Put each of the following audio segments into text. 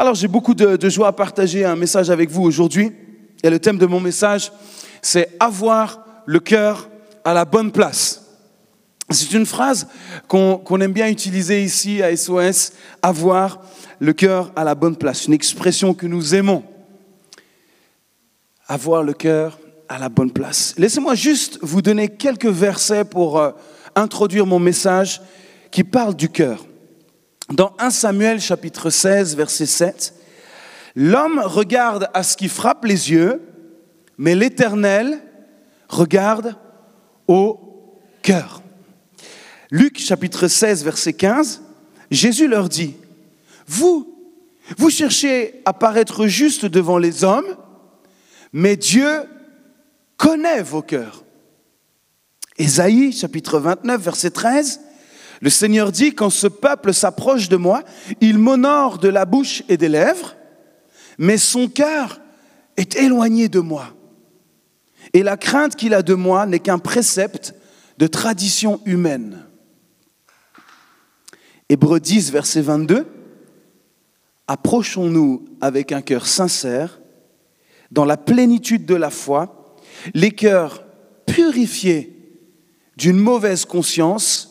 Alors j'ai beaucoup de, joie à partager un message avec vous aujourd'hui. Et le thème de mon message, c'est avoir le cœur à la bonne place. C'est une phrase qu'on qu'on aime bien utiliser ici à SOS, avoir le cœur à la bonne place, une expression que nous aimons. Avoir le cœur à la bonne place. Laissez-moi juste vous donner quelques versets pour euh, introduire mon message qui parle du cœur. Dans 1 Samuel chapitre 16 verset 7, l'homme regarde à ce qui frappe les yeux, mais l'Éternel regarde au cœur. Luc chapitre 16 verset 15, Jésus leur dit, vous, vous cherchez à paraître juste devant les hommes, mais Dieu connaît vos cœurs. Ésaïe chapitre 29 verset 13, le Seigneur dit, quand ce peuple s'approche de moi, il m'honore de la bouche et des lèvres, mais son cœur est éloigné de moi. Et la crainte qu'il a de moi n'est qu'un précepte de tradition humaine. Hébreux 10, verset 22, Approchons-nous avec un cœur sincère, dans la plénitude de la foi, les cœurs purifiés d'une mauvaise conscience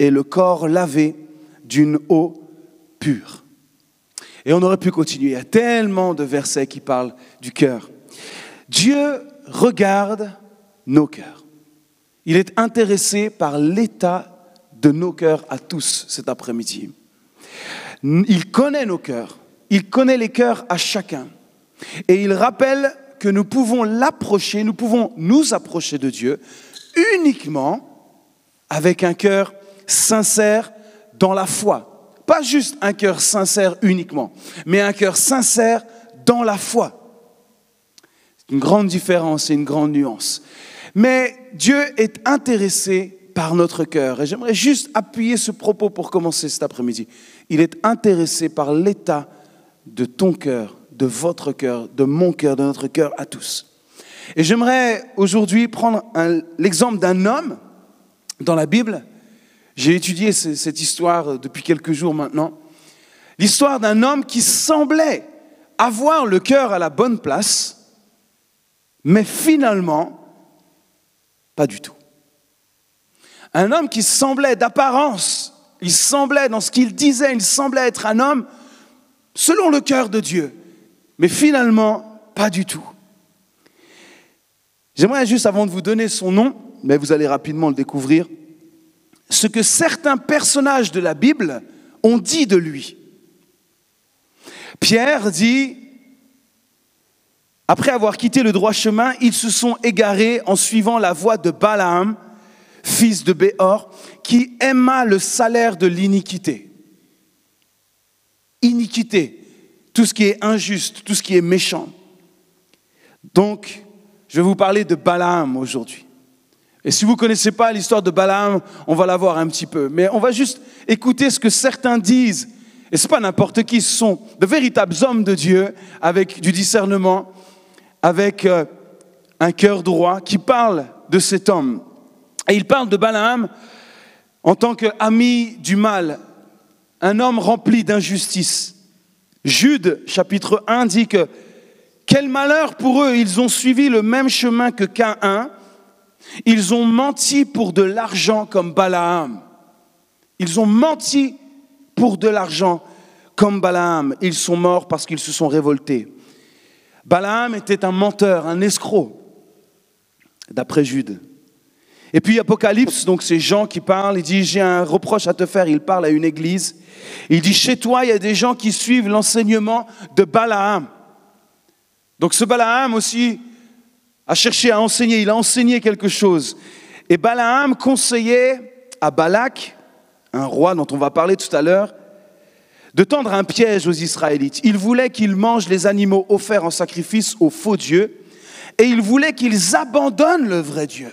et le corps lavé d'une eau pure. Et on aurait pu continuer. Il y a tellement de versets qui parlent du cœur. Dieu regarde nos cœurs. Il est intéressé par l'état de nos cœurs à tous cet après-midi. Il connaît nos cœurs. Il connaît les cœurs à chacun. Et il rappelle que nous pouvons l'approcher, nous pouvons nous approcher de Dieu uniquement avec un cœur sincère dans la foi. Pas juste un cœur sincère uniquement, mais un cœur sincère dans la foi. C'est une grande différence et une grande nuance. Mais Dieu est intéressé par notre cœur. Et j'aimerais juste appuyer ce propos pour commencer cet après-midi. Il est intéressé par l'état de ton cœur, de votre cœur, de mon cœur, de notre cœur à tous. Et j'aimerais aujourd'hui prendre l'exemple d'un homme dans la Bible. J'ai étudié cette histoire depuis quelques jours maintenant. L'histoire d'un homme qui semblait avoir le cœur à la bonne place, mais finalement, pas du tout. Un homme qui semblait d'apparence, il semblait dans ce qu'il disait, il semblait être un homme selon le cœur de Dieu, mais finalement, pas du tout. J'aimerais juste, avant de vous donner son nom, mais vous allez rapidement le découvrir, ce que certains personnages de la Bible ont dit de lui. Pierre dit, après avoir quitté le droit chemin, ils se sont égarés en suivant la voie de Balaam, fils de Béor, qui aima le salaire de l'iniquité. Iniquité, tout ce qui est injuste, tout ce qui est méchant. Donc, je vais vous parler de Balaam aujourd'hui. Et si vous ne connaissez pas l'histoire de Balaam, on va la voir un petit peu. Mais on va juste écouter ce que certains disent. Et ce n'est pas n'importe qui, ce sont de véritables hommes de Dieu avec du discernement, avec euh, un cœur droit, qui parlent de cet homme. Et ils parlent de Balaam en tant qu'ami du mal, un homme rempli d'injustice. Jude, chapitre 1, dit que quel malheur pour eux, ils ont suivi le même chemin que Caïn. Ils ont menti pour de l'argent comme Balaam. Ils ont menti pour de l'argent comme Balaam. Ils sont morts parce qu'ils se sont révoltés. Balaam était un menteur, un escroc, d'après Jude. Et puis Apocalypse, donc c'est Jean qui parle, il dit, j'ai un reproche à te faire, il parle à une église. Il dit, chez toi, il y a des gens qui suivent l'enseignement de Balaam. Donc ce Balaam aussi a cherché à enseigner, il a enseigné quelque chose. Et Balaam conseillait à Balak, un roi dont on va parler tout à l'heure, de tendre un piège aux Israélites. Il voulait qu'ils mangent les animaux offerts en sacrifice aux faux dieux et il voulait qu'ils abandonnent le vrai Dieu.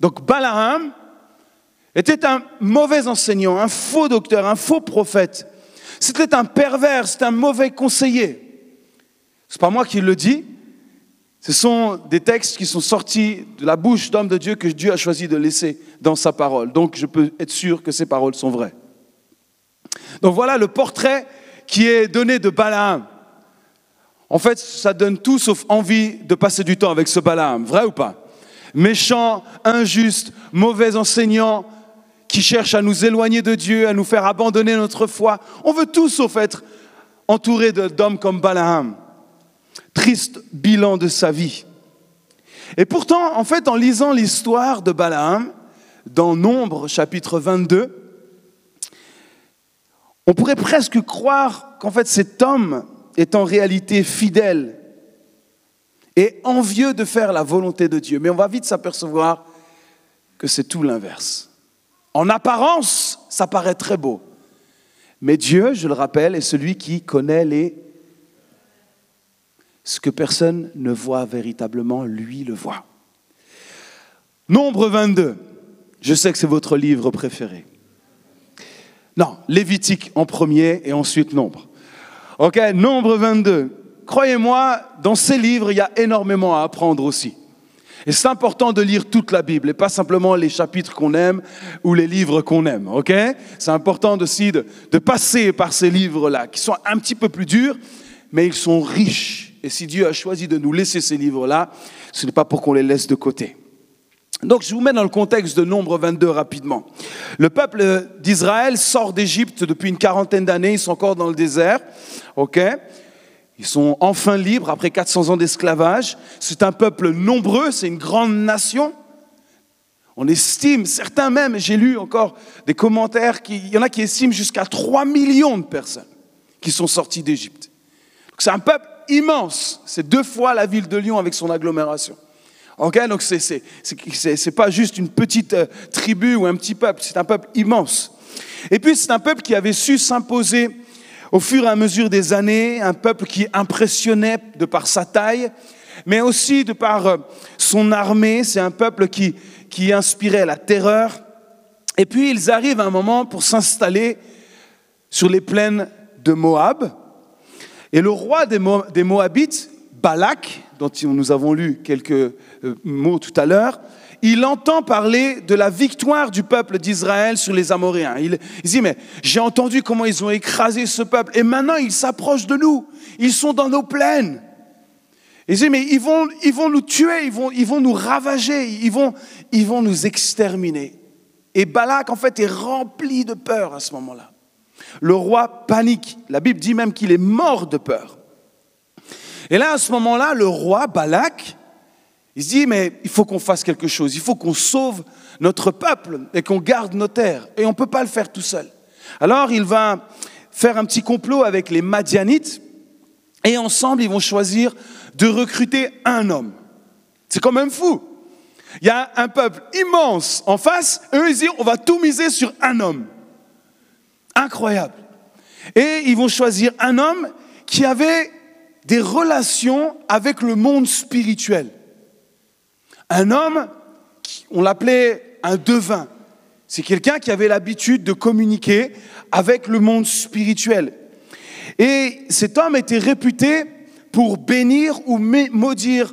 Donc Balaam était un mauvais enseignant, un faux docteur, un faux prophète. C'était un pervers, c'était un mauvais conseiller. Ce n'est pas moi qui le dis. Ce sont des textes qui sont sortis de la bouche d'hommes de Dieu que Dieu a choisi de laisser dans sa parole. Donc je peux être sûr que ces paroles sont vraies. Donc voilà le portrait qui est donné de Balaam, en fait, ça donne tout sauf envie de passer du temps avec ce Balaam, vrai ou pas? Méchant, injuste, mauvais enseignant, qui cherche à nous éloigner de Dieu, à nous faire abandonner notre foi. On veut tout sauf être entouré d'hommes comme Balaam. Triste bilan de sa vie. Et pourtant, en fait, en lisant l'histoire de Balaam, dans Nombre chapitre 22, on pourrait presque croire qu'en fait cet homme est en réalité fidèle et envieux de faire la volonté de Dieu. Mais on va vite s'apercevoir que c'est tout l'inverse. En apparence, ça paraît très beau. Mais Dieu, je le rappelle, est celui qui connaît les... Ce que personne ne voit véritablement, lui le voit. Nombre 22. Je sais que c'est votre livre préféré. Non, Lévitique en premier et ensuite Nombre. Ok, Nombre 22. Croyez-moi, dans ces livres, il y a énormément à apprendre aussi. Et c'est important de lire toute la Bible et pas simplement les chapitres qu'on aime ou les livres qu'on aime. Ok? C'est important aussi de, de passer par ces livres-là, qui sont un petit peu plus durs, mais ils sont riches. Et si Dieu a choisi de nous laisser ces livres-là, ce n'est pas pour qu'on les laisse de côté. Donc je vous mets dans le contexte de Nombre 22 rapidement. Le peuple d'Israël sort d'Égypte depuis une quarantaine d'années, ils sont encore dans le désert, ok? Ils sont enfin libres après 400 ans d'esclavage. C'est un peuple nombreux, c'est une grande nation. On estime, certains même, j'ai lu encore des commentaires, il y en a qui estiment jusqu'à 3 millions de personnes qui sont sorties d'Égypte. C'est un peuple immense, c'est deux fois la ville de Lyon avec son agglomération. Ok, donc c'est c'est pas juste une petite euh, tribu ou un petit peuple, c'est un peuple immense. Et puis c'est un peuple qui avait su s'imposer au fur et à mesure des années, un peuple qui impressionnait de par sa taille, mais aussi de par euh, son armée. C'est un peuple qui qui inspirait la terreur. Et puis ils arrivent à un moment pour s'installer sur les plaines de Moab. Et le roi des, Moabites, Balak, dont nous avons lu quelques euh, mots tout à l'heure, il entend parler de la victoire du peuple d'Israël sur les Amoréens. Il, dit, mais j'ai entendu comment ils ont écrasé ce peuple et maintenant ils s'approchent de nous. Ils sont dans nos plaines. Il dit, mais ils vont, nous tuer, ils vont, nous ravager, ils vont nous exterminer. Et Balak, en fait, est rempli de peur à ce moment-là. Le roi panique. La Bible dit même qu'il est mort de peur. Et là, à ce moment-là, le roi Balak, il se dit, mais il faut qu'on fasse quelque chose, il faut qu'on sauve notre peuple et qu'on garde nos terres. Et on ne peut pas le faire tout seul. Alors, il va faire un petit complot avec les Madianites et ensemble, ils vont choisir de recruter un homme. C'est quand même fou. Il y a un peuple immense en face, eux, ils disent, on va tout miser sur un homme. Incroyable. Et ils vont choisir un homme qui avait des relations avec le monde spirituel. Un homme, on l'appelait un devin. C'est quelqu'un qui avait l'habitude de communiquer avec le monde spirituel. Et cet homme était réputé pour bénir ou maudire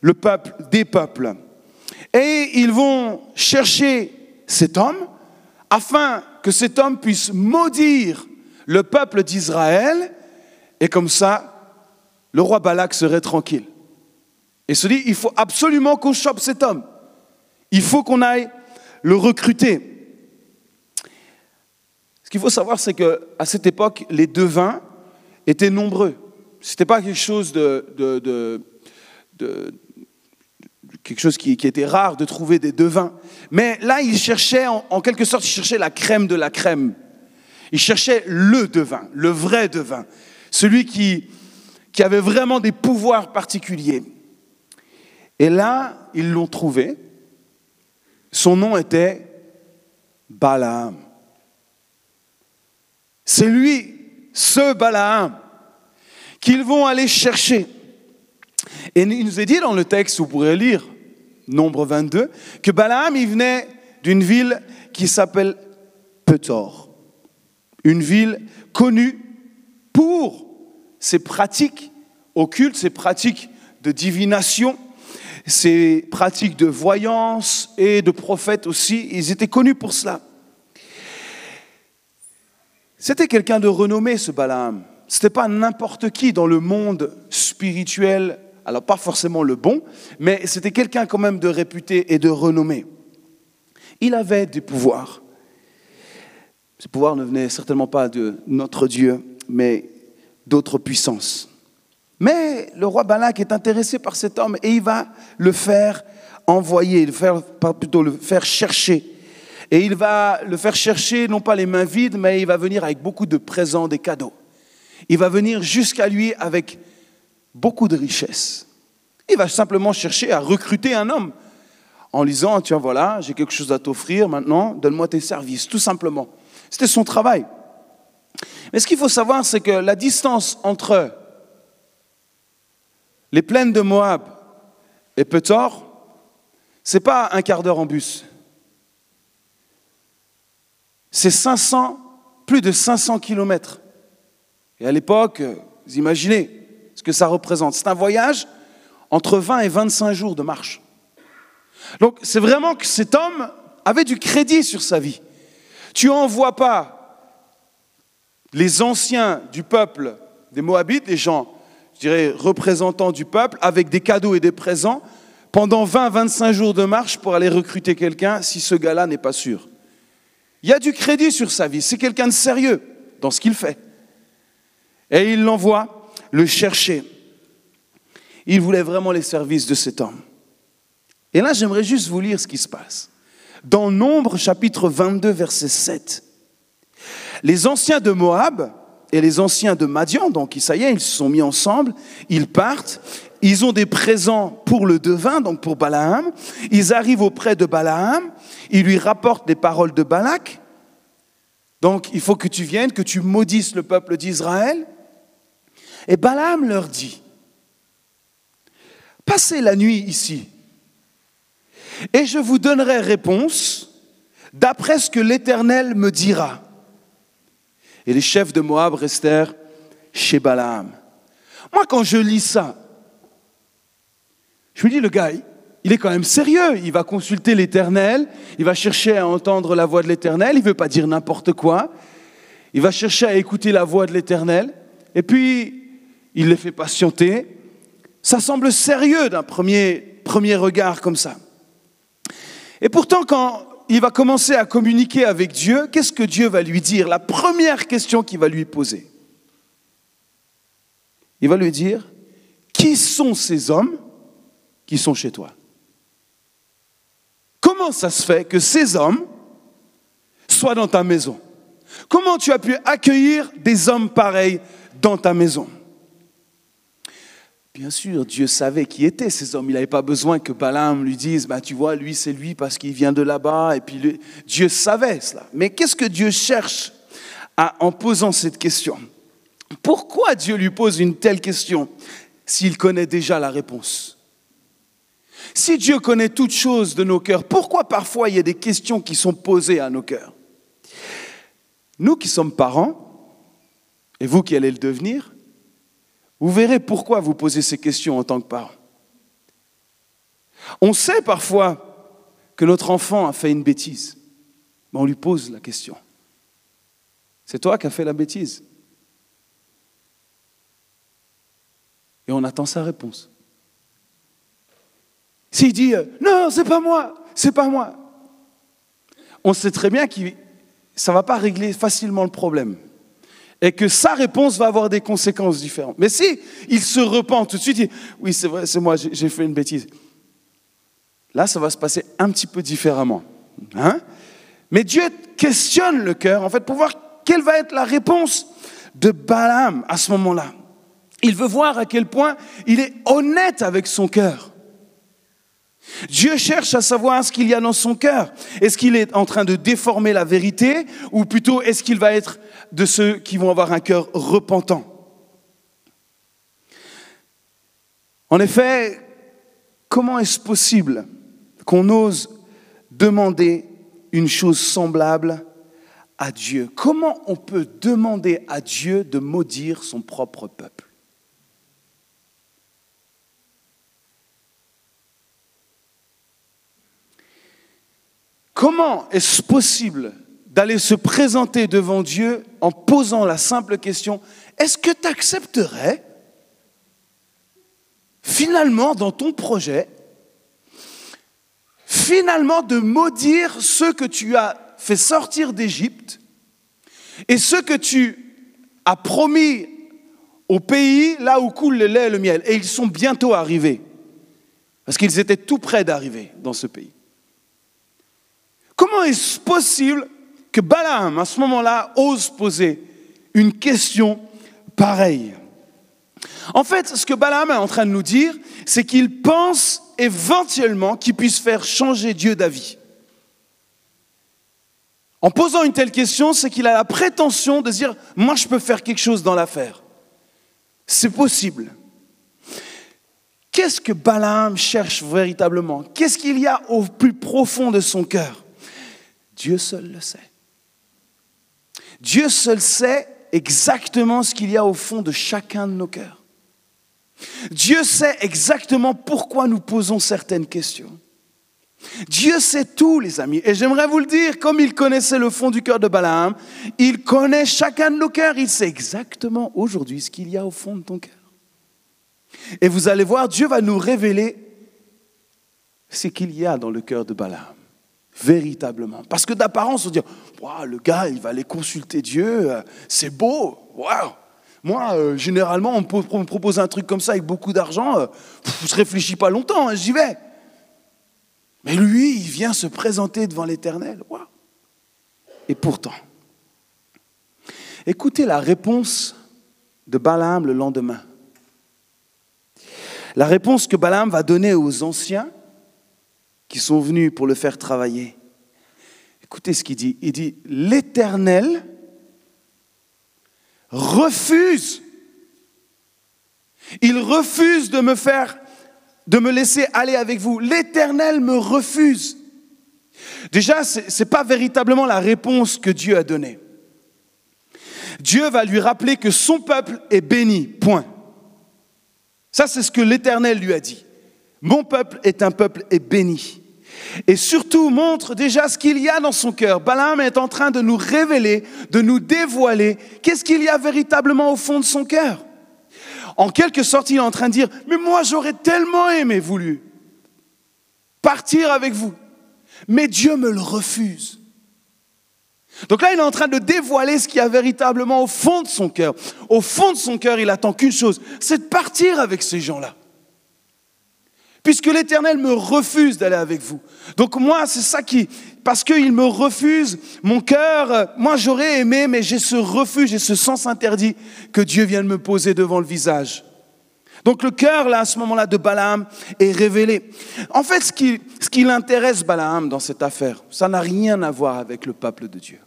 le peuple, des peuples. Et ils vont chercher cet homme afin que cet homme puisse maudire le peuple d'Israël et comme ça le roi Balak serait tranquille. Et se dit, il faut absolument qu'on chope cet homme. Il faut qu'on aille le recruter. Ce qu'il faut savoir, c'est qu'à cette époque, les devins étaient nombreux. Ce n'était pas quelque chose de, de, quelque chose qui, était rare de trouver des devins. Mais là, il cherchait, en, quelque sorte, il cherchait la crème de la crème. Il cherchait le devin, le vrai devin, celui qui, qui avait vraiment des pouvoirs particuliers. Et là, ils l'ont trouvé. Son nom était Balaam. C'est lui, ce Balaam, qu'ils vont aller chercher. Et il nous est dit dans le texte, vous pourrez lire, nombre 22, que Balaam, il venait d'une ville qui s'appelle Petor. Une ville connue pour ses pratiques occultes, ses pratiques de divination, ses pratiques de voyance et de prophète aussi, ils étaient connus pour cela. C'était quelqu'un de renommé, ce Balaam. Ce n'était pas n'importe qui dans le monde spirituel, alors pas forcément le bon, mais c'était quelqu'un quand même de réputé et de renommé. Il avait des pouvoirs. Ces pouvoirs ne venaient certainement pas de notre Dieu, mais d'autres puissances. Mais le roi Balak est intéressé par cet homme et il va le faire envoyer, plutôt le faire chercher. Et il va le faire chercher, non pas les mains vides, mais il va venir avec beaucoup de présents, des cadeaux. Il va venir jusqu'à lui avec beaucoup de richesses. Il va simplement chercher à recruter un homme en disant, tiens voilà, j'ai quelque chose à t'offrir maintenant, donne-moi tes services, tout simplement. C'était son travail. Mais ce qu'il faut savoir, c'est que la distance entre les plaines de Moab et Petor, c'est pas un quart d'heure en bus. C'est 500, plus de 500 kilomètres. Et à l'époque, vous imaginez que ça représente. C'est un voyage entre 20 et 25 jours de marche. Donc c'est vraiment que cet homme avait du crédit sur sa vie. Tu n'envoies pas les anciens du peuple des Moabites, les gens je dirais, représentants du peuple, avec des cadeaux et des présents, pendant 20-25 jours de marche pour aller recruter quelqu'un si ce gars-là n'est pas sûr. Il y a du crédit sur sa vie, c'est quelqu'un de sérieux dans ce qu'il fait. Et il l'envoie le chercher. Il voulait vraiment les services de cet homme. Et là, j'aimerais juste vous lire ce qui se passe. Dans Nombre, chapitre 22, verset 7, les anciens de Moab, et les anciens de Madian, donc ça y est, ils se sont mis ensemble, ils partent, ils ont des présents pour le devin, donc pour Balaam, ils arrivent auprès de Balaam, ils lui rapportent les paroles de Balak, donc il faut que tu viennes, que tu maudisses le peuple d'Israël. Et Balaam leur dit, passez la nuit ici, et je vous donnerai réponse d'après ce que l'Éternel me dira. Et les chefs de Moab restèrent chez Balaam. Moi, quand je lis ça, je me dis, le gars, il est quand même sérieux. Il va consulter l'Éternel, il va chercher à entendre la voix de l'Éternel, il ne veut pas dire n'importe quoi. Il va chercher à écouter la voix de l'Éternel, et puis il les fait patienter. Ça semble sérieux d'un premier, regard comme ça. Et pourtant, quand il va commencer à communiquer avec Dieu, qu'est-ce que Dieu va lui dire? La première question qu'il va lui poser. Il va lui dire, qui sont ces hommes qui sont chez toi? Comment ça se fait que ces hommes soient dans ta maison? Comment tu as pu accueillir des hommes pareils dans ta maison? Bien sûr, Dieu savait qui étaient ces hommes. Il n'avait pas besoin que Balaam lui dise, bah, tu vois, lui c'est lui parce qu'il vient de là-bas. Et puis Dieu savait cela. Mais qu'est-ce que Dieu cherche en posant cette question? Pourquoi Dieu lui pose une telle question s'il connaît déjà la réponse? Si Dieu connaît toutes choses de nos cœurs, pourquoi parfois il y a des questions qui sont posées à nos cœurs? Nous qui sommes parents, et vous qui allez le devenir, vous verrez pourquoi vous posez ces questions en tant que parent. On sait parfois que notre enfant a fait une bêtise, mais on lui pose la question. C'est toi qui as fait la bêtise. Et on attend sa réponse. S'il dit euh, non, c'est pas moi, c'est pas moi, on sait très bien que ça ne va pas régler facilement le problème et que sa réponse va avoir des conséquences différentes. Mais si il se repent tout de suite, dit, oui c'est vrai, c'est moi, j'ai fait une bêtise. Là, ça va se passer un petit peu différemment. Hein Mais Dieu questionne le cœur, en fait, pour voir quelle va être la réponse de Balaam à ce moment-là. Il veut voir à quel point il est honnête avec son cœur. Dieu cherche à savoir ce qu'il y a dans son cœur. Est-ce qu'il est en train de déformer la vérité ou plutôt est-ce qu'il va être de ceux qui vont avoir un cœur repentant. En effet, comment est-ce possible qu'on ose demander une chose semblable à Dieu? Comment on peut demander à Dieu de maudire son propre peuple? Comment est-ce possible d'aller se présenter devant Dieu en posant la simple question, est-ce que tu accepterais finalement dans ton projet, finalement de maudire ceux que tu as fait sortir d'Égypte et ceux que tu as promis au pays là où coule le lait et le miel? Et ils sont bientôt arrivés, parce qu'ils étaient tout près d'arriver dans ce pays. Comment est-ce possible que Balaam, à ce moment-là, ose poser une question pareille En fait, ce que Balaam est en train de nous dire, c'est qu'il pense éventuellement qu'il puisse faire changer Dieu d'avis. En posant une telle question, c'est qu'il a la prétention de dire, moi je peux faire quelque chose dans l'affaire. C'est possible. Qu'est-ce que Balaam cherche véritablement? Qu'est-ce qu'il y a au plus profond de son cœur? Dieu seul le sait. Dieu seul sait exactement ce qu'il y a au fond de chacun de nos cœurs. Dieu sait exactement pourquoi nous posons certaines questions. Dieu sait tout, les amis. Et j'aimerais vous le dire, comme il connaissait le fond du cœur de Balaam, il connaît chacun de nos cœurs. Il sait exactement aujourd'hui ce qu'il y a au fond de ton cœur. Et vous allez voir, Dieu va nous révéler ce qu'il y a dans le cœur de Balaam. Véritablement. Parce que d'apparence, on dit, le gars, il va aller consulter Dieu, euh, c'est beau, waouh. Moi, euh, généralement, on me propose un truc comme ça avec beaucoup d'argent, euh, je réfléchis pas longtemps, hein, j'y vais. Mais lui, il vient se présenter devant l'Éternel. Et pourtant, écoutez la réponse de Balaam le lendemain. La réponse que Balaam va donner aux anciens qui sont venus pour le faire travailler. Écoutez ce qu'il dit. Il dit, l'Éternel refuse. Il refuse de me faire de me laisser aller avec vous. L'Éternel me refuse. Déjà, ce n'est pas véritablement la réponse que Dieu a donnée. Dieu va lui rappeler que son peuple est béni, point. Ça, c'est ce que l'Éternel lui a dit. Mon peuple est un peuple est béni. Et surtout montre déjà ce qu'il y a dans son cœur. Balaam est en train de nous révéler, de nous dévoiler qu'est-ce qu'il y a véritablement au fond de son cœur. En quelque sorte, il est en train de dire, mais moi j'aurais tellement aimé, voulu partir avec vous, mais Dieu me le refuse. Donc là, il est en train de dévoiler ce qu'il y a véritablement au fond de son cœur. Au fond de son cœur, il attend qu'une chose, c'est de partir avec ces gens-là. Puisque l'Éternel me refuse d'aller avec vous. Donc moi, c'est ça qui, parce qu'il me refuse, mon cœur, euh, moi j'aurais aimé, mais j'ai ce refus, j'ai ce sens interdit que Dieu vient de me poser devant le visage. Donc le cœur, là, à ce moment-là, de Balaam est révélé. En fait, ce qui, ce qui l'intéresse, Balaam, dans cette affaire, ça n'a rien à voir avec le peuple de Dieu.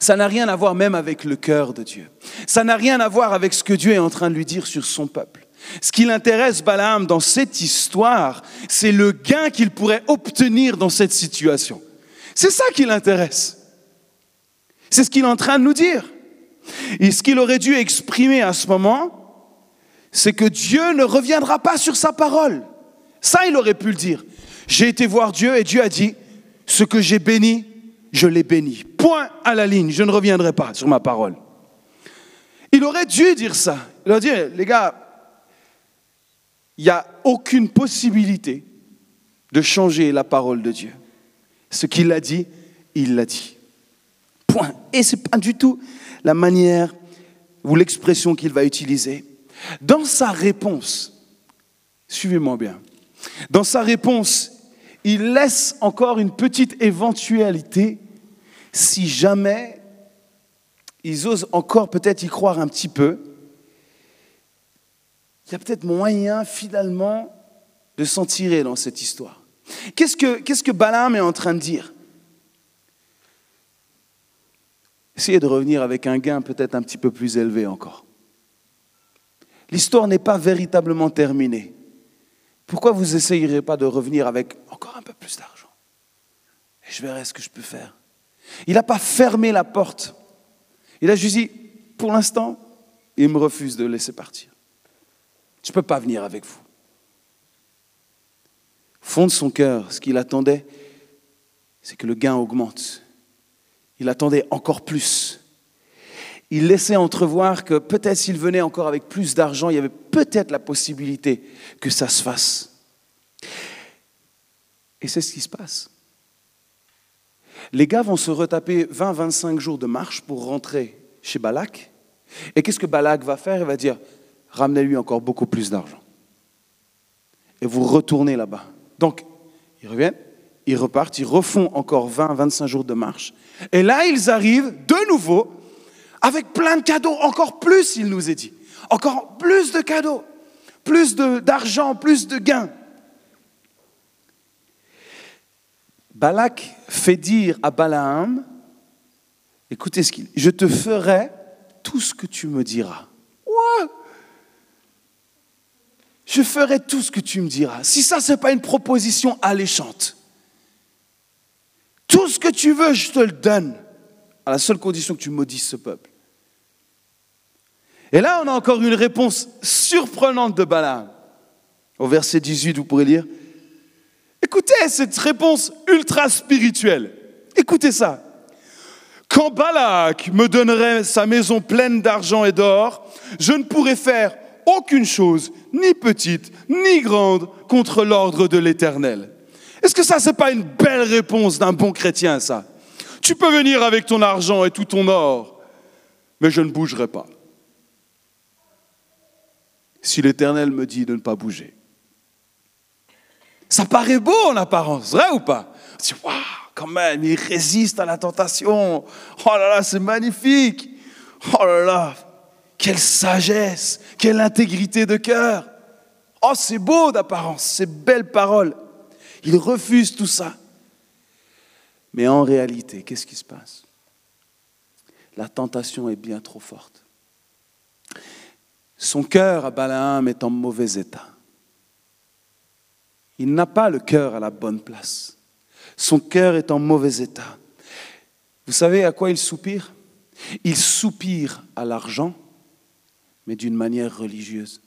Ça n'a rien à voir même avec le cœur de Dieu. Ça n'a rien à voir avec ce que Dieu est en train de lui dire sur son peuple. Ce qui l'intéresse Balaam dans cette histoire, c'est le gain qu'il pourrait obtenir dans cette situation. C'est ça qui l'intéresse. C'est ce qu'il est en train de nous dire. Et ce qu'il aurait dû exprimer à ce moment, c'est que Dieu ne reviendra pas sur sa parole. Ça, il aurait pu le dire. J'ai été voir Dieu et Dieu a dit, ce que j'ai béni, je l'ai béni. Point à la ligne, je ne reviendrai pas sur ma parole. Il aurait dû dire ça. Il aurait dit, les gars, il n'y a aucune possibilité de changer la parole de Dieu. Ce qu'il a dit, il l'a dit. Point. Et ce n'est pas du tout la manière ou l'expression qu'il va utiliser. Dans sa réponse, suivez-moi bien, dans sa réponse, il laisse encore une petite éventualité si jamais ils osent encore peut-être y croire un petit peu il y a peut-être moyen finalement de s'en tirer dans cette histoire. Qu'est-ce que, Balaam est en train de dire? Essayez de revenir avec un gain peut-être un petit peu plus élevé encore. L'histoire n'est pas véritablement terminée. Pourquoi vous n'essayerez pas de revenir avec encore un peu plus d'argent? Et je verrai ce que je peux faire. Il n'a pas fermé la porte. Il a juste dit, pour l'instant, il me refuse de laisser partir. Je ne peux pas venir avec vous. Fond de son cœur, ce qu'il attendait, c'est que le gain augmente. Il attendait encore plus. Il laissait entrevoir que peut-être s'il venait encore avec plus d'argent, il y avait peut-être la possibilité que ça se fasse. Et c'est ce qui se passe. Les gars vont se retaper 20-25 jours de marche pour rentrer chez Balak. Et qu'est-ce que Balak va faire? Il va dire, ramenez-lui encore beaucoup plus d'argent. Et vous retournez là-bas. Donc, ils reviennent, ils repartent, ils refont encore 20-25 jours de marche. Et là, ils arrivent de nouveau avec plein de cadeaux, encore plus, il nous est dit. Encore plus de cadeaux, plus d'argent, plus de gains. Balak fait dire à Balaam, écoutez ce qu'il dit, je te ferai tout ce que tu me diras. Je ferai tout ce que tu me diras. Si ça, ce n'est pas une proposition alléchante. Tout ce que tu veux, je te le donne, à la seule condition que tu maudisses ce peuple. Et là, on a encore une réponse surprenante de Balaam. Au verset 18, vous pourrez lire, Écoutez cette réponse ultra spirituelle. Écoutez ça. Quand Balak me donnerait sa maison pleine d'argent et d'or, je ne pourrais faire aucune chose, ni petite, ni grande, contre l'ordre de l'Éternel. Est-ce que ça, n'est pas une belle réponse d'un bon chrétien, ça? Tu peux venir avec ton argent et tout ton or, mais je ne bougerai pas. Si l'Éternel me dit de ne pas bouger. Ça paraît beau en apparence, vrai ou pas? On dit, waouh, quand même, il résiste à la tentation. Oh là là, c'est magnifique. Oh là là, quelle sagesse, quelle intégrité de cœur. Oh, c'est beau d'apparence, c'est belle parole. Il refuse tout ça. Mais en réalité, qu'est-ce qui se passe? La tentation est bien trop forte. Son cœur à Balaam est en mauvais état. Il n'a pas le cœur à la bonne place. Son cœur est en mauvais état. Vous savez à quoi il soupire? Il soupire à l'argent, mais d'une manière religieuse.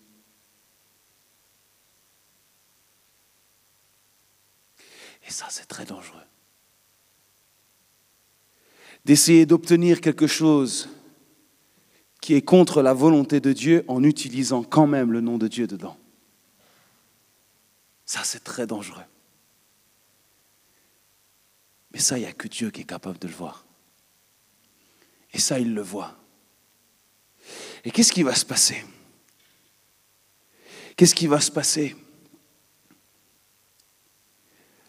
Et ça, c'est très dangereux. D'essayer d'obtenir quelque chose qui est contre la volonté de Dieu en utilisant quand même le nom de Dieu dedans. Ça, c'est très dangereux. Mais ça, il n'y a que Dieu qui est capable de le voir. Et ça, il le voit. Et qu'est-ce qui va se passer? Qu'est-ce qui va se passer?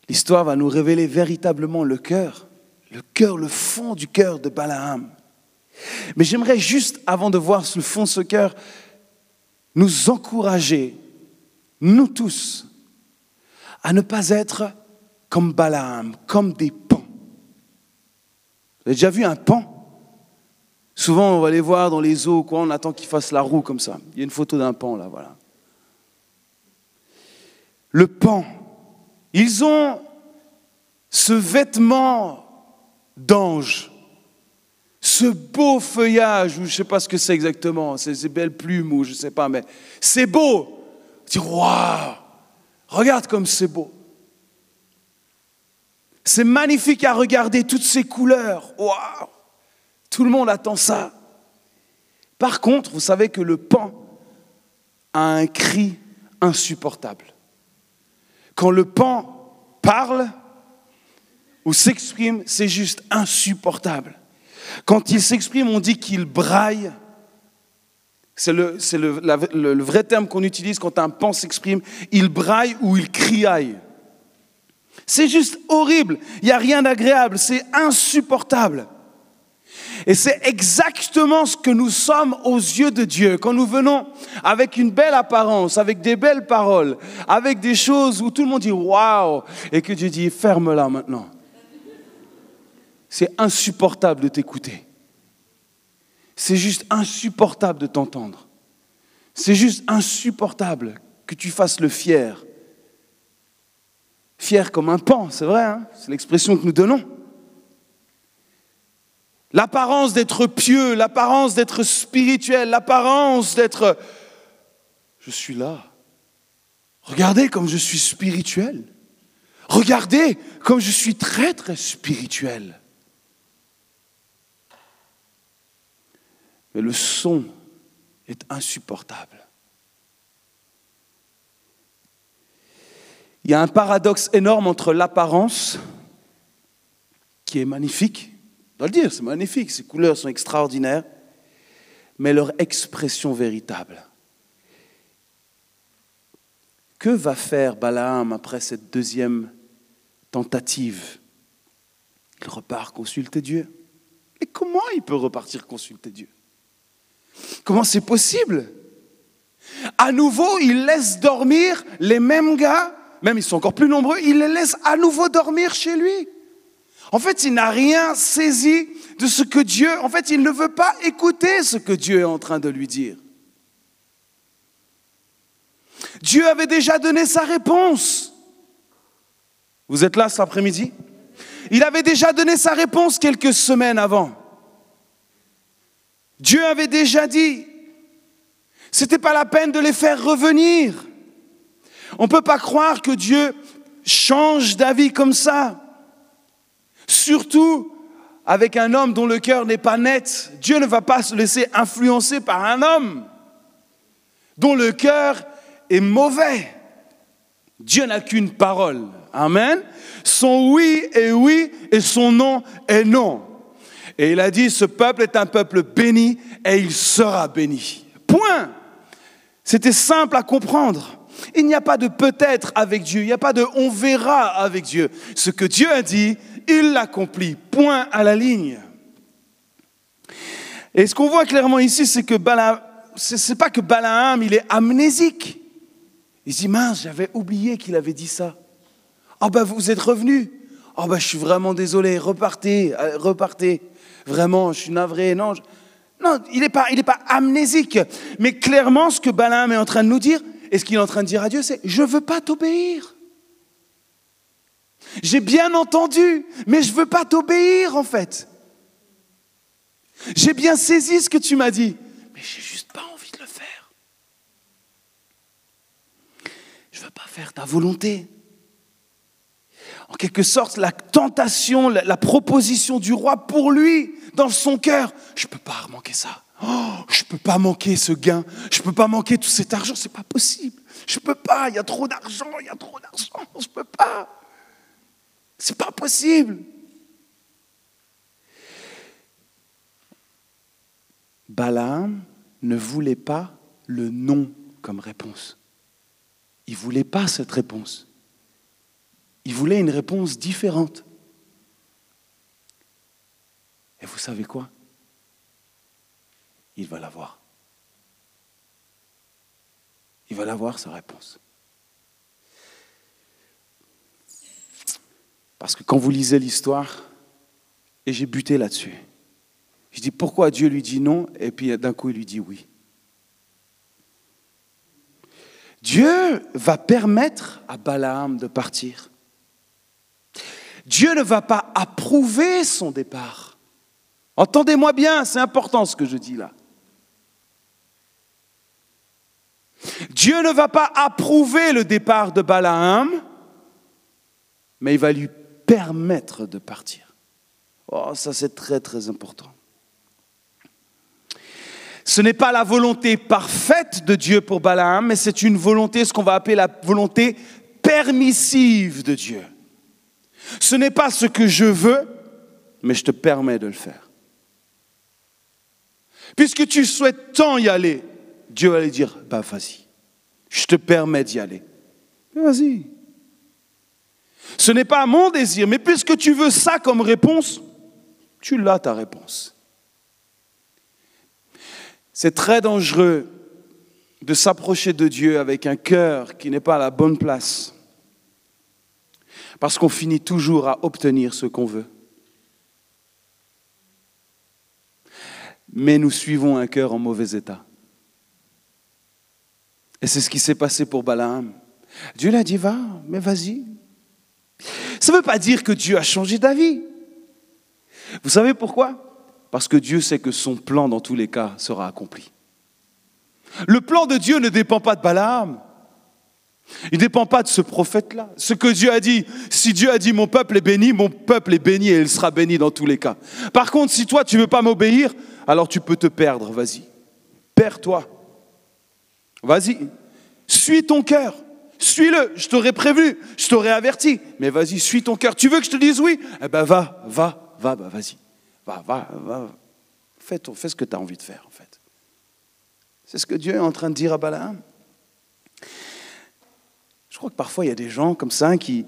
L'histoire va nous révéler véritablement le cœur, le cœur, le fond du cœur de Balaam. Mais j'aimerais juste, avant de voir le fond de ce cœur, nous encourager, nous tous, à ne pas être comme Balaam, comme des pans. Vous avez déjà vu un pan? Souvent, on va les voir dans les eaux, quoi, on attend qu'ils fassent la roue comme ça. Il y a une photo d'un pan là, voilà. Le pan, ils ont ce vêtement d'ange, ce beau feuillage, ou je ne sais pas ce que c'est exactement, ces belles plumes, ou je ne sais pas, mais c'est beau. Tu dis, waouh Regarde comme c'est beau. C'est magnifique à regarder, toutes ces couleurs. Waouh Tout le monde attend ça. Par contre, vous savez que le pan a un cri insupportable. Quand le pan parle ou s'exprime, c'est juste insupportable. Quand il s'exprime, on dit qu'il braille c'est le, vrai terme qu'on utilise quand un pan s'exprime. Il braille ou il criaille. C'est juste horrible. Il n'y a rien d'agréable. C'est insupportable. Et c'est exactement ce que nous sommes aux yeux de Dieu. Quand nous venons avec une belle apparence, avec des belles paroles, avec des choses où tout le monde dit waouh, et que Dieu dit ferme-la maintenant. C'est insupportable de t'écouter. C'est juste insupportable de t'entendre. C'est juste insupportable que tu fasses le fier. Fier comme un pan, c'est vrai, hein? C'est l'expression que nous donnons. L'apparence d'être pieux, l'apparence d'être spirituel, l'apparence d'être... Je suis là. Regardez comme je suis spirituel. Regardez comme je suis très très spirituel. Mais le son est insupportable. Il y a un paradoxe énorme entre l'apparence, qui est magnifique, on doit le dire, c'est magnifique, ces couleurs sont extraordinaires, mais leur expression véritable. Que va faire Balaam après cette deuxième tentative? Il repart consulter Dieu. Mais comment il peut repartir consulter Dieu? Comment c'est possible? À nouveau, il laisse dormir les mêmes gars, même ils sont encore plus nombreux, il les laisse à nouveau dormir chez lui. En fait, il n'a rien saisi de ce que Dieu, en fait, il ne veut pas écouter ce que Dieu est en train de lui dire. Dieu avait déjà donné sa réponse. Vous êtes là cet après-midi? Il avait déjà donné sa réponse quelques semaines avant. Dieu avait déjà dit, ce n'était pas la peine de les faire revenir. On ne peut pas croire que Dieu change d'avis comme ça. Surtout avec un homme dont le cœur n'est pas net. Dieu ne va pas se laisser influencer par un homme dont le cœur est mauvais. Dieu n'a qu'une parole. Amen. Son oui est oui et son non est non. Et il a dit, ce peuple est un peuple béni et il sera béni. Point. C'était simple à comprendre. Il n'y a pas de peut-être avec Dieu, il n'y a pas de on verra avec Dieu. Ce que Dieu a dit, il l'accomplit. Point à la ligne. Et ce qu'on voit clairement ici, c'est que Balaam, c'est pas que Balaam, il est amnésique. Il dit, mince, j'avais oublié qu'il avait dit ça. Ah oh ben vous êtes revenu. Oh ben je suis vraiment désolé, repartez, euh, repartez. Vraiment, je suis navré. Non, non il n'est pas, il pas amnésique. Mais clairement, ce que Balaam est en train de nous dire, et ce qu'il est en train de dire à Dieu, c'est, je ne veux pas t'obéir. J'ai bien entendu, mais je ne veux pas t'obéir en fait. J'ai bien saisi ce que tu m'as dit, mais j'ai juste pas envie de le faire. Je ne veux pas faire ta volonté. En quelque sorte, la tentation, la, proposition du roi pour lui, dans son cœur, je ne peux pas manquer ça. Oh, je ne peux pas manquer ce gain. Je ne peux pas manquer tout cet argent. C'est pas possible. Je ne peux pas. Il y a trop d'argent. Il y a trop d'argent. Je ne peux pas. C'est pas possible. Balaam ne voulait pas le non comme réponse. Il voulait pas cette réponse. Il voulait une réponse différente. Et vous savez quoi? Il va l'avoir. Il va l'avoir, sa réponse. Parce que quand vous lisez l'histoire, et j'ai buté là-dessus, je dis pourquoi Dieu lui dit non, et puis d'un coup il lui dit oui. Dieu va permettre à Balaam de partir. Dieu ne va pas approuver son départ. Entendez-moi bien, c'est important ce que je dis là. Dieu ne va pas approuver le départ de Balaam, mais il va lui permettre de partir. Oh, ça c'est très très important. Ce n'est pas la volonté parfaite de Dieu pour Balaam, mais c'est une volonté, ce qu'on va appeler la volonté permissive de Dieu. Ce n'est pas ce que je veux, mais je te permets de le faire. Puisque tu souhaites tant y aller, Dieu va aller dire, bah vas-y, je te permets d'y aller. Vas-y. Ce n'est pas mon désir, mais puisque tu veux ça comme réponse, tu l'as ta réponse. C'est très dangereux de s'approcher de Dieu avec un cœur qui n'est pas à la bonne place, parce qu'on finit toujours à obtenir ce qu'on veut. Mais nous suivons un cœur en mauvais état. Et c'est ce qui s'est passé pour Balaam. Dieu l'a dit, va, mais vas-y, ça ne veut pas dire que Dieu a changé d'avis. Vous savez pourquoi? Parce que Dieu sait que son plan, dans tous les cas, sera accompli. Le plan de Dieu ne dépend pas de Balaam. Il ne dépend pas de ce prophète-là. Ce que Dieu a dit, si Dieu a dit mon peuple est béni, mon peuple est béni et il sera béni dans tous les cas. Par contre, si toi tu ne veux pas m'obéir, alors tu peux te perdre, vas-y. Perds-toi. Vas-y. Suis ton cœur. Suis-le. Je t'aurais prévenu, je t'aurais averti. Mais vas-y, suis ton cœur. Tu veux que je te dise oui? Eh ben va, va, va, bah, vas-y. Va, va, va. Fais, fais ce que tu as envie de faire, en fait. C'est ce que Dieu est en train de dire à Balaam. Je crois que parfois il y a des gens comme ça qui,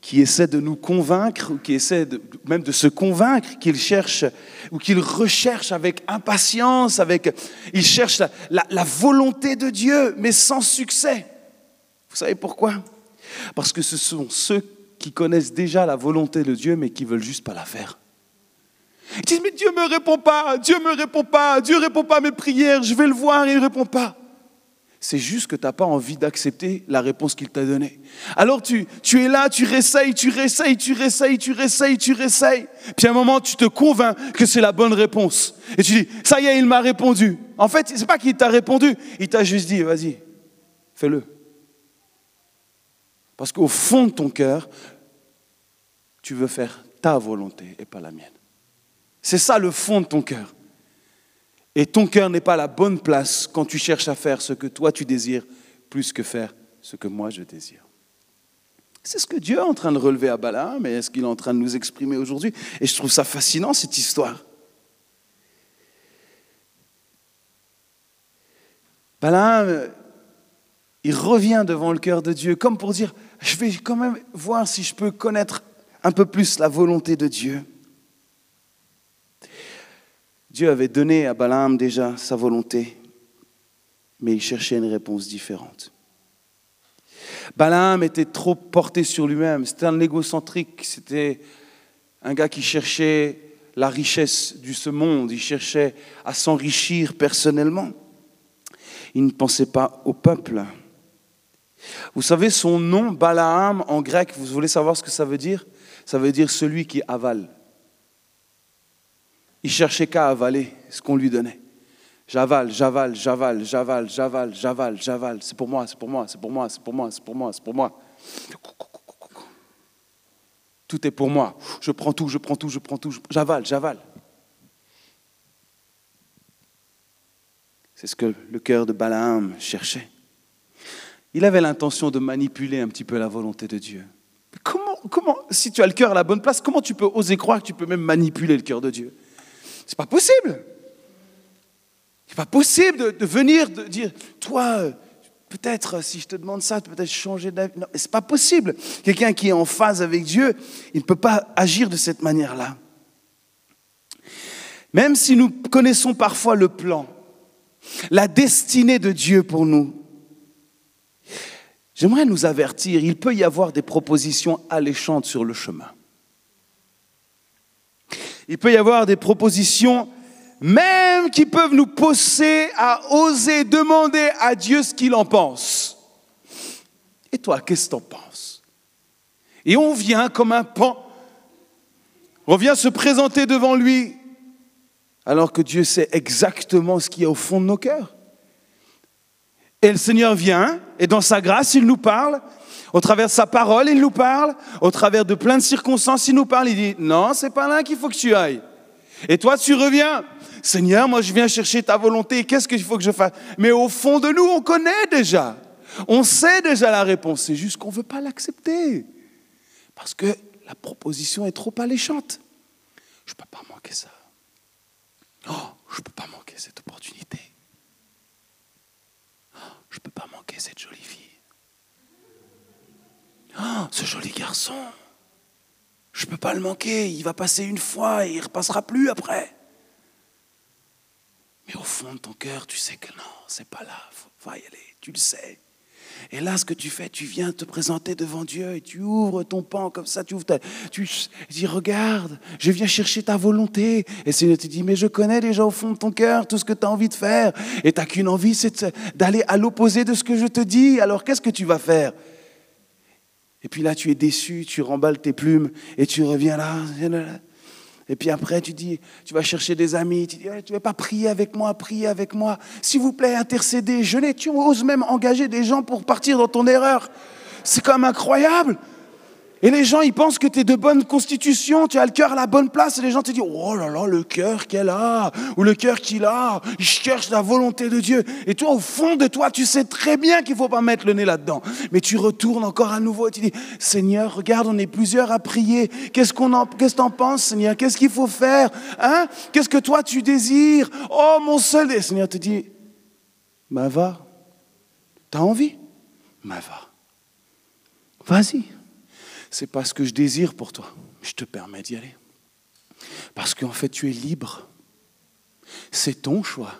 qui essaient de nous convaincre ou qui essaient même de se convaincre qu'ils cherchent ou qu'ils recherchent avec impatience, avec, ils cherchent la, volonté de Dieu, mais sans succès. Vous savez pourquoi? Parce que ce sont ceux qui connaissent déjà la volonté de Dieu, mais qui veulent juste pas la faire. Ils disent, mais Dieu me répond pas, Dieu me répond pas, Dieu répond pas à mes prières, je vais le voir, il ne répond pas. C'est juste que tu n'as pas envie d'accepter la réponse qu'il t'a donnée. Alors tu, tu es là, tu réessayes, tu réessayes, tu réessayes, tu réessayes, tu réessayes. Puis à un moment, tu te convaincs que c'est la bonne réponse. Et tu dis, ça y est, il m'a répondu. En fait, c'est pas qu'il t'a répondu, il t'a juste dit, vas-y, fais-le. Parce qu'au fond de ton cœur, tu veux faire ta volonté et pas la mienne. C'est ça le fond de ton cœur. Et ton cœur n'est pas la bonne place quand tu cherches à faire ce que toi tu désires plus que faire ce que moi je désire. C'est ce que Dieu est en train de relever à Balaam et est ce qu'il est en train de nous exprimer aujourd'hui. Et je trouve ça fascinant, cette histoire. Balaam, il revient devant le cœur de Dieu comme pour dire, je vais quand même voir si je peux connaître un peu plus la volonté de Dieu. Dieu avait donné à Balaam déjà sa volonté, mais il cherchait une réponse différente. Balaam était trop porté sur lui-même, c'était un égocentrique, c'était un gars qui cherchait la richesse de ce monde, il cherchait à s'enrichir personnellement. Il ne pensait pas au peuple. Vous savez, son nom, Balaam, en grec, vous voulez savoir ce que ça veut dire? Ça veut dire celui qui avale. Il cherchait qu'à avaler ce qu'on lui donnait. J'avale, j'avale, j'avale, j'avale, j'avale, j'avale, j'avale. C'est pour moi, c'est pour moi, c'est pour moi, c'est pour moi, c'est pour moi, c'est pour moi. Tout est pour moi. Je prends tout, je prends tout, je prends tout. J'avale, j'avale. C'est ce que le cœur de Balaam cherchait. Il avait l'intention de manipuler un petit peu la volonté de Dieu. comment, comment, si tu as le cœur à la bonne place, comment tu peux oser croire que tu peux même manipuler le cœur de Dieu? C'est pas possible. C'est pas possible de, venir dire, toi, peut-être si je te demande ça, peut-être changer d'avis. Non, c'est pas possible. Quelqu'un qui est en phase avec Dieu, il ne peut pas agir de cette manière-là. Même si nous connaissons parfois le plan, la destinée de Dieu pour nous, j'aimerais nous avertir, il peut y avoir des propositions alléchantes sur le chemin. Il peut y avoir des propositions même qui peuvent nous pousser à oser demander à Dieu ce qu'il en pense. Et toi, qu'est-ce que tu en penses? Et on vient comme un pan, on vient se présenter devant lui, alors que Dieu sait exactement ce qu'il y a au fond de nos cœurs. Et le Seigneur vient, et dans sa grâce, il nous parle, au travers de sa parole, il nous parle. Au travers de plein de circonstances, il nous parle. Il dit, non, c'est pas là qu'il faut que tu ailles. Et toi, tu reviens. Seigneur, moi, je viens chercher ta volonté. Qu'est-ce qu'il faut que je fasse? Mais au fond de nous, on connaît déjà. On sait déjà la réponse. C'est juste qu'on ne veut pas l'accepter. Parce que la proposition est trop alléchante. Je ne peux pas manquer ça. Oh, je ne peux pas manquer cette opportunité. Je ne peux pas manquer cette jolie fille. Oh, ce joli garçon, je ne peux pas le manquer, il va passer une fois et il ne repassera plus après. Mais au fond de ton cœur, tu sais que non, c'est pas là, va y aller, tu le sais. Et là, ce que tu fais, tu viens te présenter devant Dieu et tu ouvres ton pan comme ça, tu dis, regarde, je viens chercher ta volonté. Et Seigneur te dit, mais je connais déjà au fond de ton cœur tout ce que tu as envie de faire. Et tu n'as qu'une envie, c'est d'aller à l'opposé de ce que je te dis. Alors qu'est-ce que tu vas faire? Et puis là, tu es déçu, tu remballes tes plumes et tu reviens là. Et puis après, tu dis, tu vas chercher des amis, tu dis, tu ne veux pas prier avec moi, prier avec moi. S'il vous plaît, intercéder, jeûner. Tu oses même engager des gens pour partir dans ton erreur. C'est quand même incroyable. Et les gens, ils pensent que tu es de bonne constitution, tu as le cœur à la bonne place, et les gens te disent, oh là là, le cœur qu'elle a, ou le cœur qu'il a, il cherche la volonté de Dieu. Et toi, au fond de toi, tu sais très bien qu'il ne faut pas mettre le nez là-dedans. Mais tu retournes encore à nouveau et tu dis, Seigneur, regarde, on est plusieurs à prier. Qu'est-ce qu'on en, qu'est-ce que t'en penses, Seigneur? Qu'est-ce qu'il faut faire? Hein? Qu'est-ce que toi tu désires? Oh, mon seul, et Seigneur te dit, bah va. T'as envie? Bah va. Vas-y c'est pas ce que je désire pour toi. Je te permets d'y aller. Parce qu'en fait, tu es libre. C'est ton choix.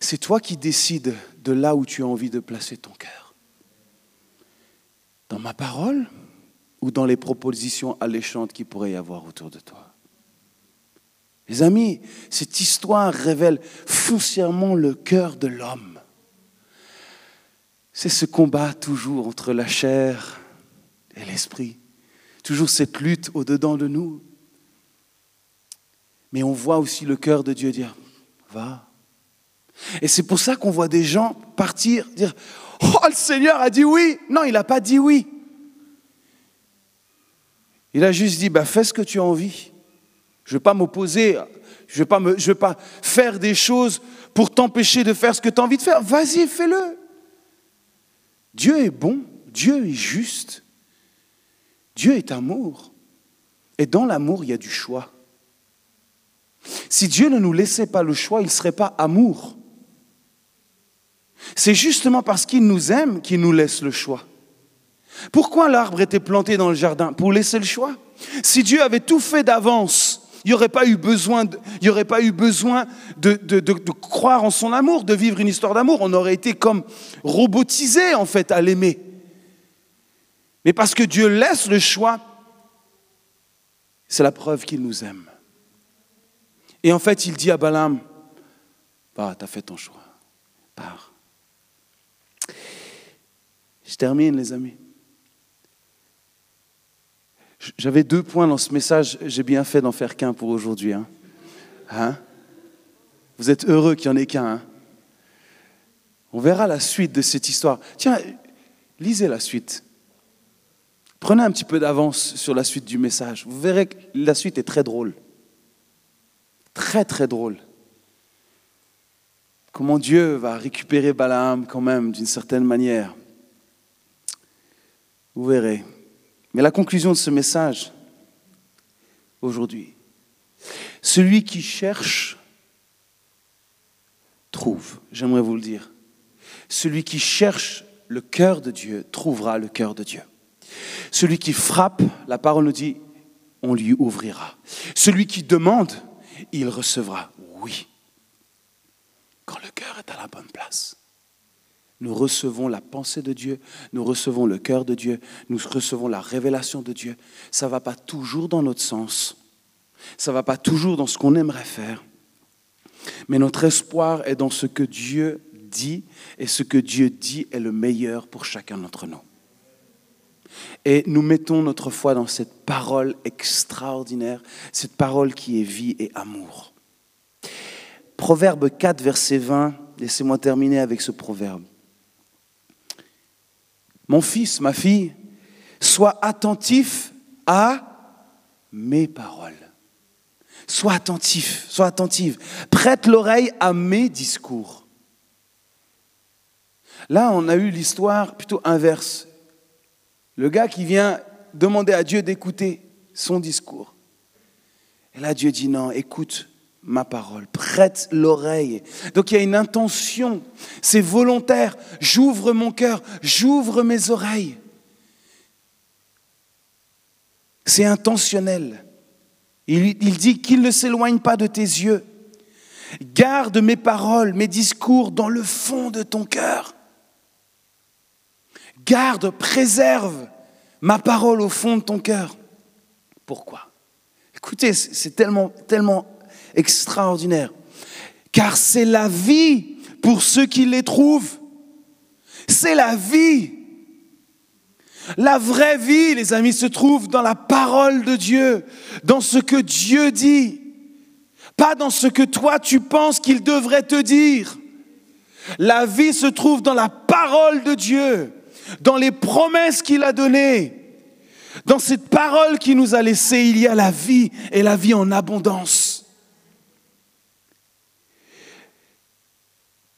C'est toi qui décides de là où tu as envie de placer ton cœur. Dans ma parole ou dans les propositions alléchantes qui pourrait y avoir autour de toi? Les amis, cette histoire révèle foncièrement le cœur de l'homme. C'est ce combat toujours entre la chair et l'esprit. Toujours cette lutte au-dedans de nous. Mais on voit aussi le cœur de Dieu dire, va. Et c'est pour ça qu'on voit des gens partir, dire, oh le Seigneur a dit oui. Non, il n'a pas dit oui. Il a juste dit, bah, fais ce que tu as envie. Je ne vais pas m'opposer, je ne vais, vais, pas faire des choses pour t'empêcher de faire ce que tu as envie de faire. Vas-y, fais-le. Dieu est bon, Dieu est juste. Dieu est amour. Et dans l'amour, il y a du choix. Si Dieu ne nous laissait pas le choix, il ne serait pas amour. C'est justement parce qu'il nous aime qu'il nous laisse le choix. Pourquoi l'arbre était planté dans le jardin? Pour laisser le choix. Si Dieu avait tout fait d'avance, il n'y aurait pas eu besoin, de, croire en son amour, de vivre une histoire d'amour. On aurait été comme robotisé en fait à l'aimer. Mais parce que Dieu laisse le choix, c'est la preuve qu'il nous aime. Et en fait, il dit à Balaam, bah, tu as fait ton choix, pars. Je termine, les amis. J'avais deux points dans ce message, j'ai bien fait d'en faire qu'un pour aujourd'hui. Hein. hein? Vous êtes heureux qu'il n'y en ait qu'un. Hein? On verra la suite de cette histoire. Tiens, lisez la suite. Prenez un petit peu d'avance sur la suite du message. Vous verrez que la suite est très drôle. Très, très drôle. Comment Dieu va récupérer Balaam quand même d'une certaine manière. Vous verrez. Mais la conclusion de ce message, aujourd'hui, celui qui cherche, trouve. J'aimerais vous le dire. Celui qui cherche le cœur de Dieu trouvera le cœur de Dieu. Celui qui frappe, la parole nous dit, on lui ouvrira. Celui qui demande, il recevra. Oui. Quand le cœur est à la bonne place. Nous recevons la pensée de Dieu, nous recevons le cœur de Dieu, nous recevons la révélation de Dieu. Ça ne va pas toujours dans notre sens, ça ne va pas toujours dans ce qu'on aimerait faire, mais notre espoir est dans ce que Dieu dit, et ce que Dieu dit est le meilleur pour chacun d'entre nous. Et nous mettons notre foi dans cette parole extraordinaire, cette parole qui est vie et amour. Proverbe 4, verset 20, laissez-moi terminer avec ce proverbe. Mon fils, ma fille, sois attentif à mes paroles. Sois attentif, sois attentive. Prête l'oreille à mes discours. Là, on a eu l'histoire plutôt inverse. Le gars qui vient demander à Dieu d'écouter son discours. Et là, Dieu dit non, écoute ma parole, prête l'oreille. Donc il y a une intention, c'est volontaire. J'ouvre mon cœur, j'ouvre mes oreilles. C'est intentionnel. Il, dit qu'il ne s'éloigne pas de tes yeux. Garde mes paroles, mes discours dans le fond de ton cœur garde, préserve ma parole au fond de ton cœur. Pourquoi? Écoutez, c'est tellement, tellement extraordinaire. Car c'est la vie pour ceux qui les trouvent. C'est la vie. La vraie vie, les amis, se trouve dans la parole de Dieu, dans ce que Dieu dit, pas dans ce que toi tu penses qu'il devrait te dire. La vie se trouve dans la parole de Dieu dans les promesses qu'il a données. Dans cette parole qui nous a laissée, il y a la vie et la vie en abondance.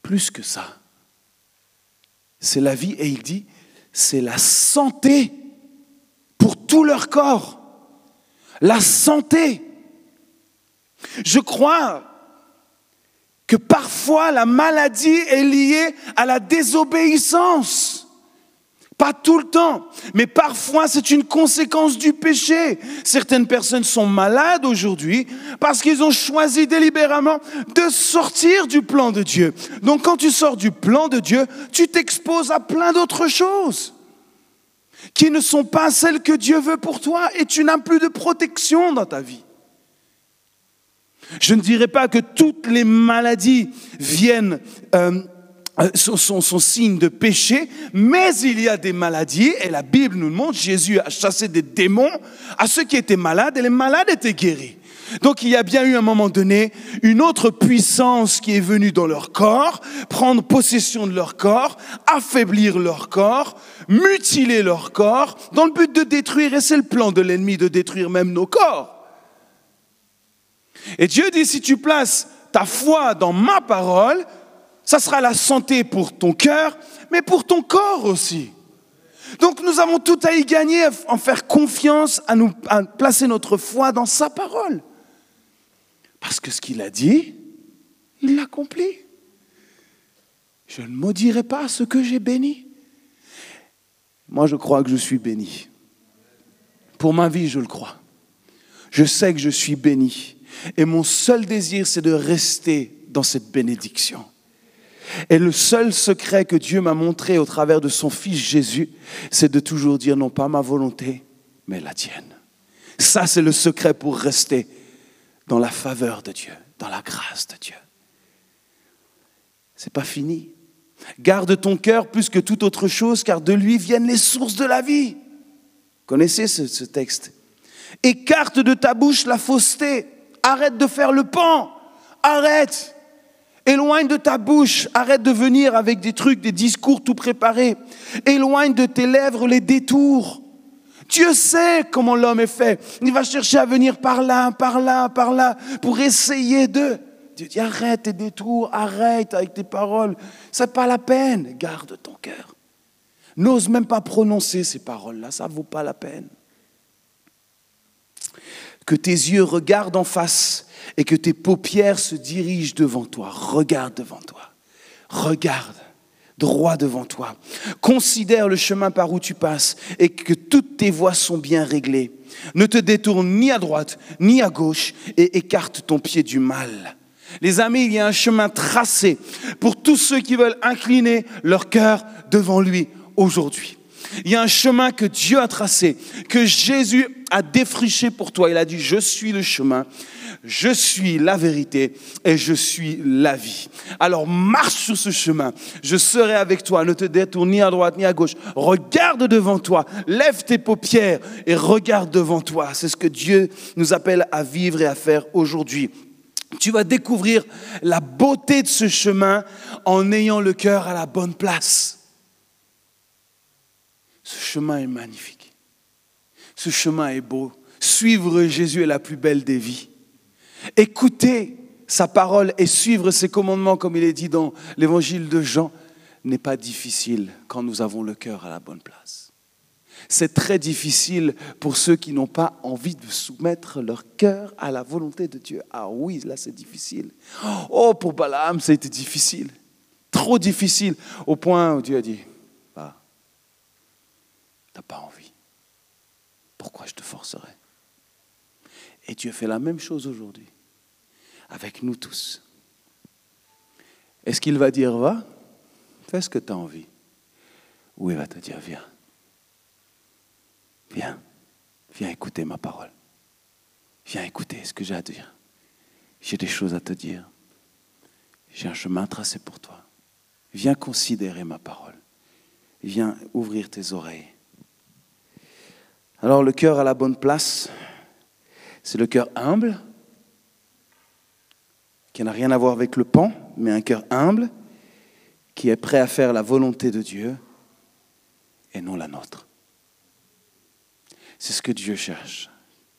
Plus que ça, c'est la vie et il dit, c'est la santé pour tout leur corps. La santé. Je crois que parfois la maladie est liée à la désobéissance. Pas tout le temps, mais parfois c'est une conséquence du péché. Certaines personnes sont malades aujourd'hui parce qu'ils ont choisi délibérément de sortir du plan de Dieu. Donc quand tu sors du plan de Dieu, tu t'exposes à plein d'autres choses qui ne sont pas celles que Dieu veut pour toi et tu n'as plus de protection dans ta vie. Je ne dirais pas que toutes les maladies viennent... Euh, euh, sont, sont, signes de péché, mais il y a des maladies, et la Bible nous le montre, Jésus a chassé des démons à ceux qui étaient malades, et les malades étaient guéris. Donc il y a bien eu à un moment donné une autre puissance qui est venue dans leur corps, prendre possession de leur corps, affaiblir leur corps, mutiler leur corps, dans le but de détruire, et c'est le plan de l'ennemi de détruire même nos corps. Et Dieu dit, si tu places ta foi dans ma parole, ça sera la santé pour ton cœur, mais pour ton corps aussi. Donc nous avons tout à y gagner, à en faire confiance, à, à placer notre foi dans sa parole. Parce que ce qu'il a dit, il l'accomplit. Je ne maudirai pas ce que j'ai béni. Moi, je crois que je suis béni. Pour ma vie, je le crois. Je sais que je suis béni. Et mon seul désir, c'est de rester dans cette bénédiction. Et le seul secret que Dieu m'a montré au travers de son Fils Jésus, c'est de toujours dire non pas ma volonté, mais la tienne. Ça, c'est le secret pour rester dans la faveur de Dieu, dans la grâce de Dieu. C'est pas fini. Garde ton cœur plus que toute autre chose, car de lui viennent les sources de la vie. Connaissez ce, ce texte. Écarte de ta bouche la fausseté. Arrête de faire le pan. Arrête. Éloigne de ta bouche, arrête de venir avec des trucs, des discours tout préparés. Éloigne de tes lèvres les détours. Dieu sait comment l'homme est fait. Il va chercher à venir par là, par là, par là, pour essayer de. Dieu dit arrête tes détours, arrête avec tes paroles. n'est pas la peine. Garde ton cœur. N'ose même pas prononcer ces paroles-là, ça ne vaut pas la peine. Que tes yeux regardent en face et que tes paupières se dirigent devant toi. Regarde devant toi. Regarde droit devant toi. Considère le chemin par où tu passes et que toutes tes voies sont bien réglées. Ne te détourne ni à droite ni à gauche et écarte ton pied du mal. Les amis, il y a un chemin tracé pour tous ceux qui veulent incliner leur cœur devant lui aujourd'hui. Il y a un chemin que Dieu a tracé, que Jésus a défriché pour toi. Il a dit, je suis le chemin, je suis la vérité et je suis la vie. Alors marche sur ce chemin. Je serai avec toi. Ne te détourne ni à droite ni à gauche. Regarde devant toi. Lève tes paupières et regarde devant toi. C'est ce que Dieu nous appelle à vivre et à faire aujourd'hui. Tu vas découvrir la beauté de ce chemin en ayant le cœur à la bonne place. Ce chemin est magnifique. Ce chemin est beau. Suivre Jésus est la plus belle des vies. Écouter sa parole et suivre ses commandements, comme il est dit dans l'évangile de Jean, n'est pas difficile quand nous avons le cœur à la bonne place. C'est très difficile pour ceux qui n'ont pas envie de soumettre leur cœur à la volonté de Dieu. Ah oui, là c'est difficile. Oh, pour Balaam, ça a été difficile. Trop difficile, au point où Dieu a dit, pas envie. Pourquoi je te forcerai et Dieu fait la même chose aujourd'hui, avec nous tous. Est-ce qu'il va dire, va, fais ce que tu as envie? Ou il va te dire, viens, viens, viens écouter ma parole. Viens écouter ce que j'ai à dire. J'ai des choses à te dire. J'ai un chemin tracé pour toi. Viens considérer ma parole. Viens ouvrir tes oreilles. Alors le cœur à la bonne place, c'est le cœur humble, qui n'a rien à voir avec le pan, mais un cœur humble, qui est prêt à faire la volonté de Dieu et non la nôtre. C'est ce que Dieu cherche.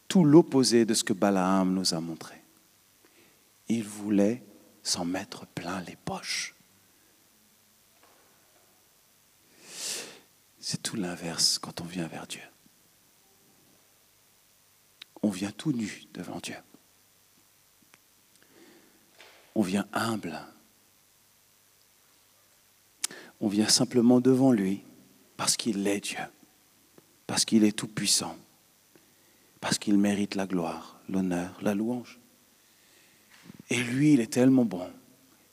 Tout l'opposé de ce que Balaam nous a montré. Il voulait s'en mettre plein les poches. C'est tout l'inverse quand on vient vers Dieu. On vient tout nu devant Dieu. On vient humble. On vient simplement devant lui parce qu'il est Dieu, parce qu'il est tout-puissant, parce qu'il mérite la gloire, l'honneur, la louange. Et lui, il est tellement bon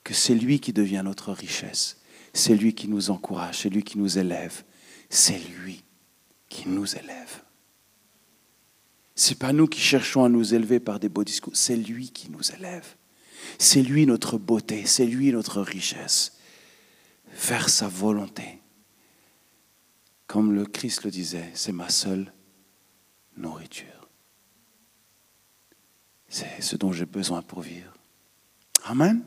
que c'est lui qui devient notre richesse. C'est lui qui nous encourage, c'est lui qui nous élève. C'est lui qui nous élève. C'est pas nous qui cherchons à nous élever par des beaux discours, c'est lui qui nous élève. C'est lui notre beauté, c'est lui notre richesse. Faire sa volonté. Comme le Christ le disait, c'est ma seule nourriture. C'est ce dont j'ai besoin pour vivre. Amen.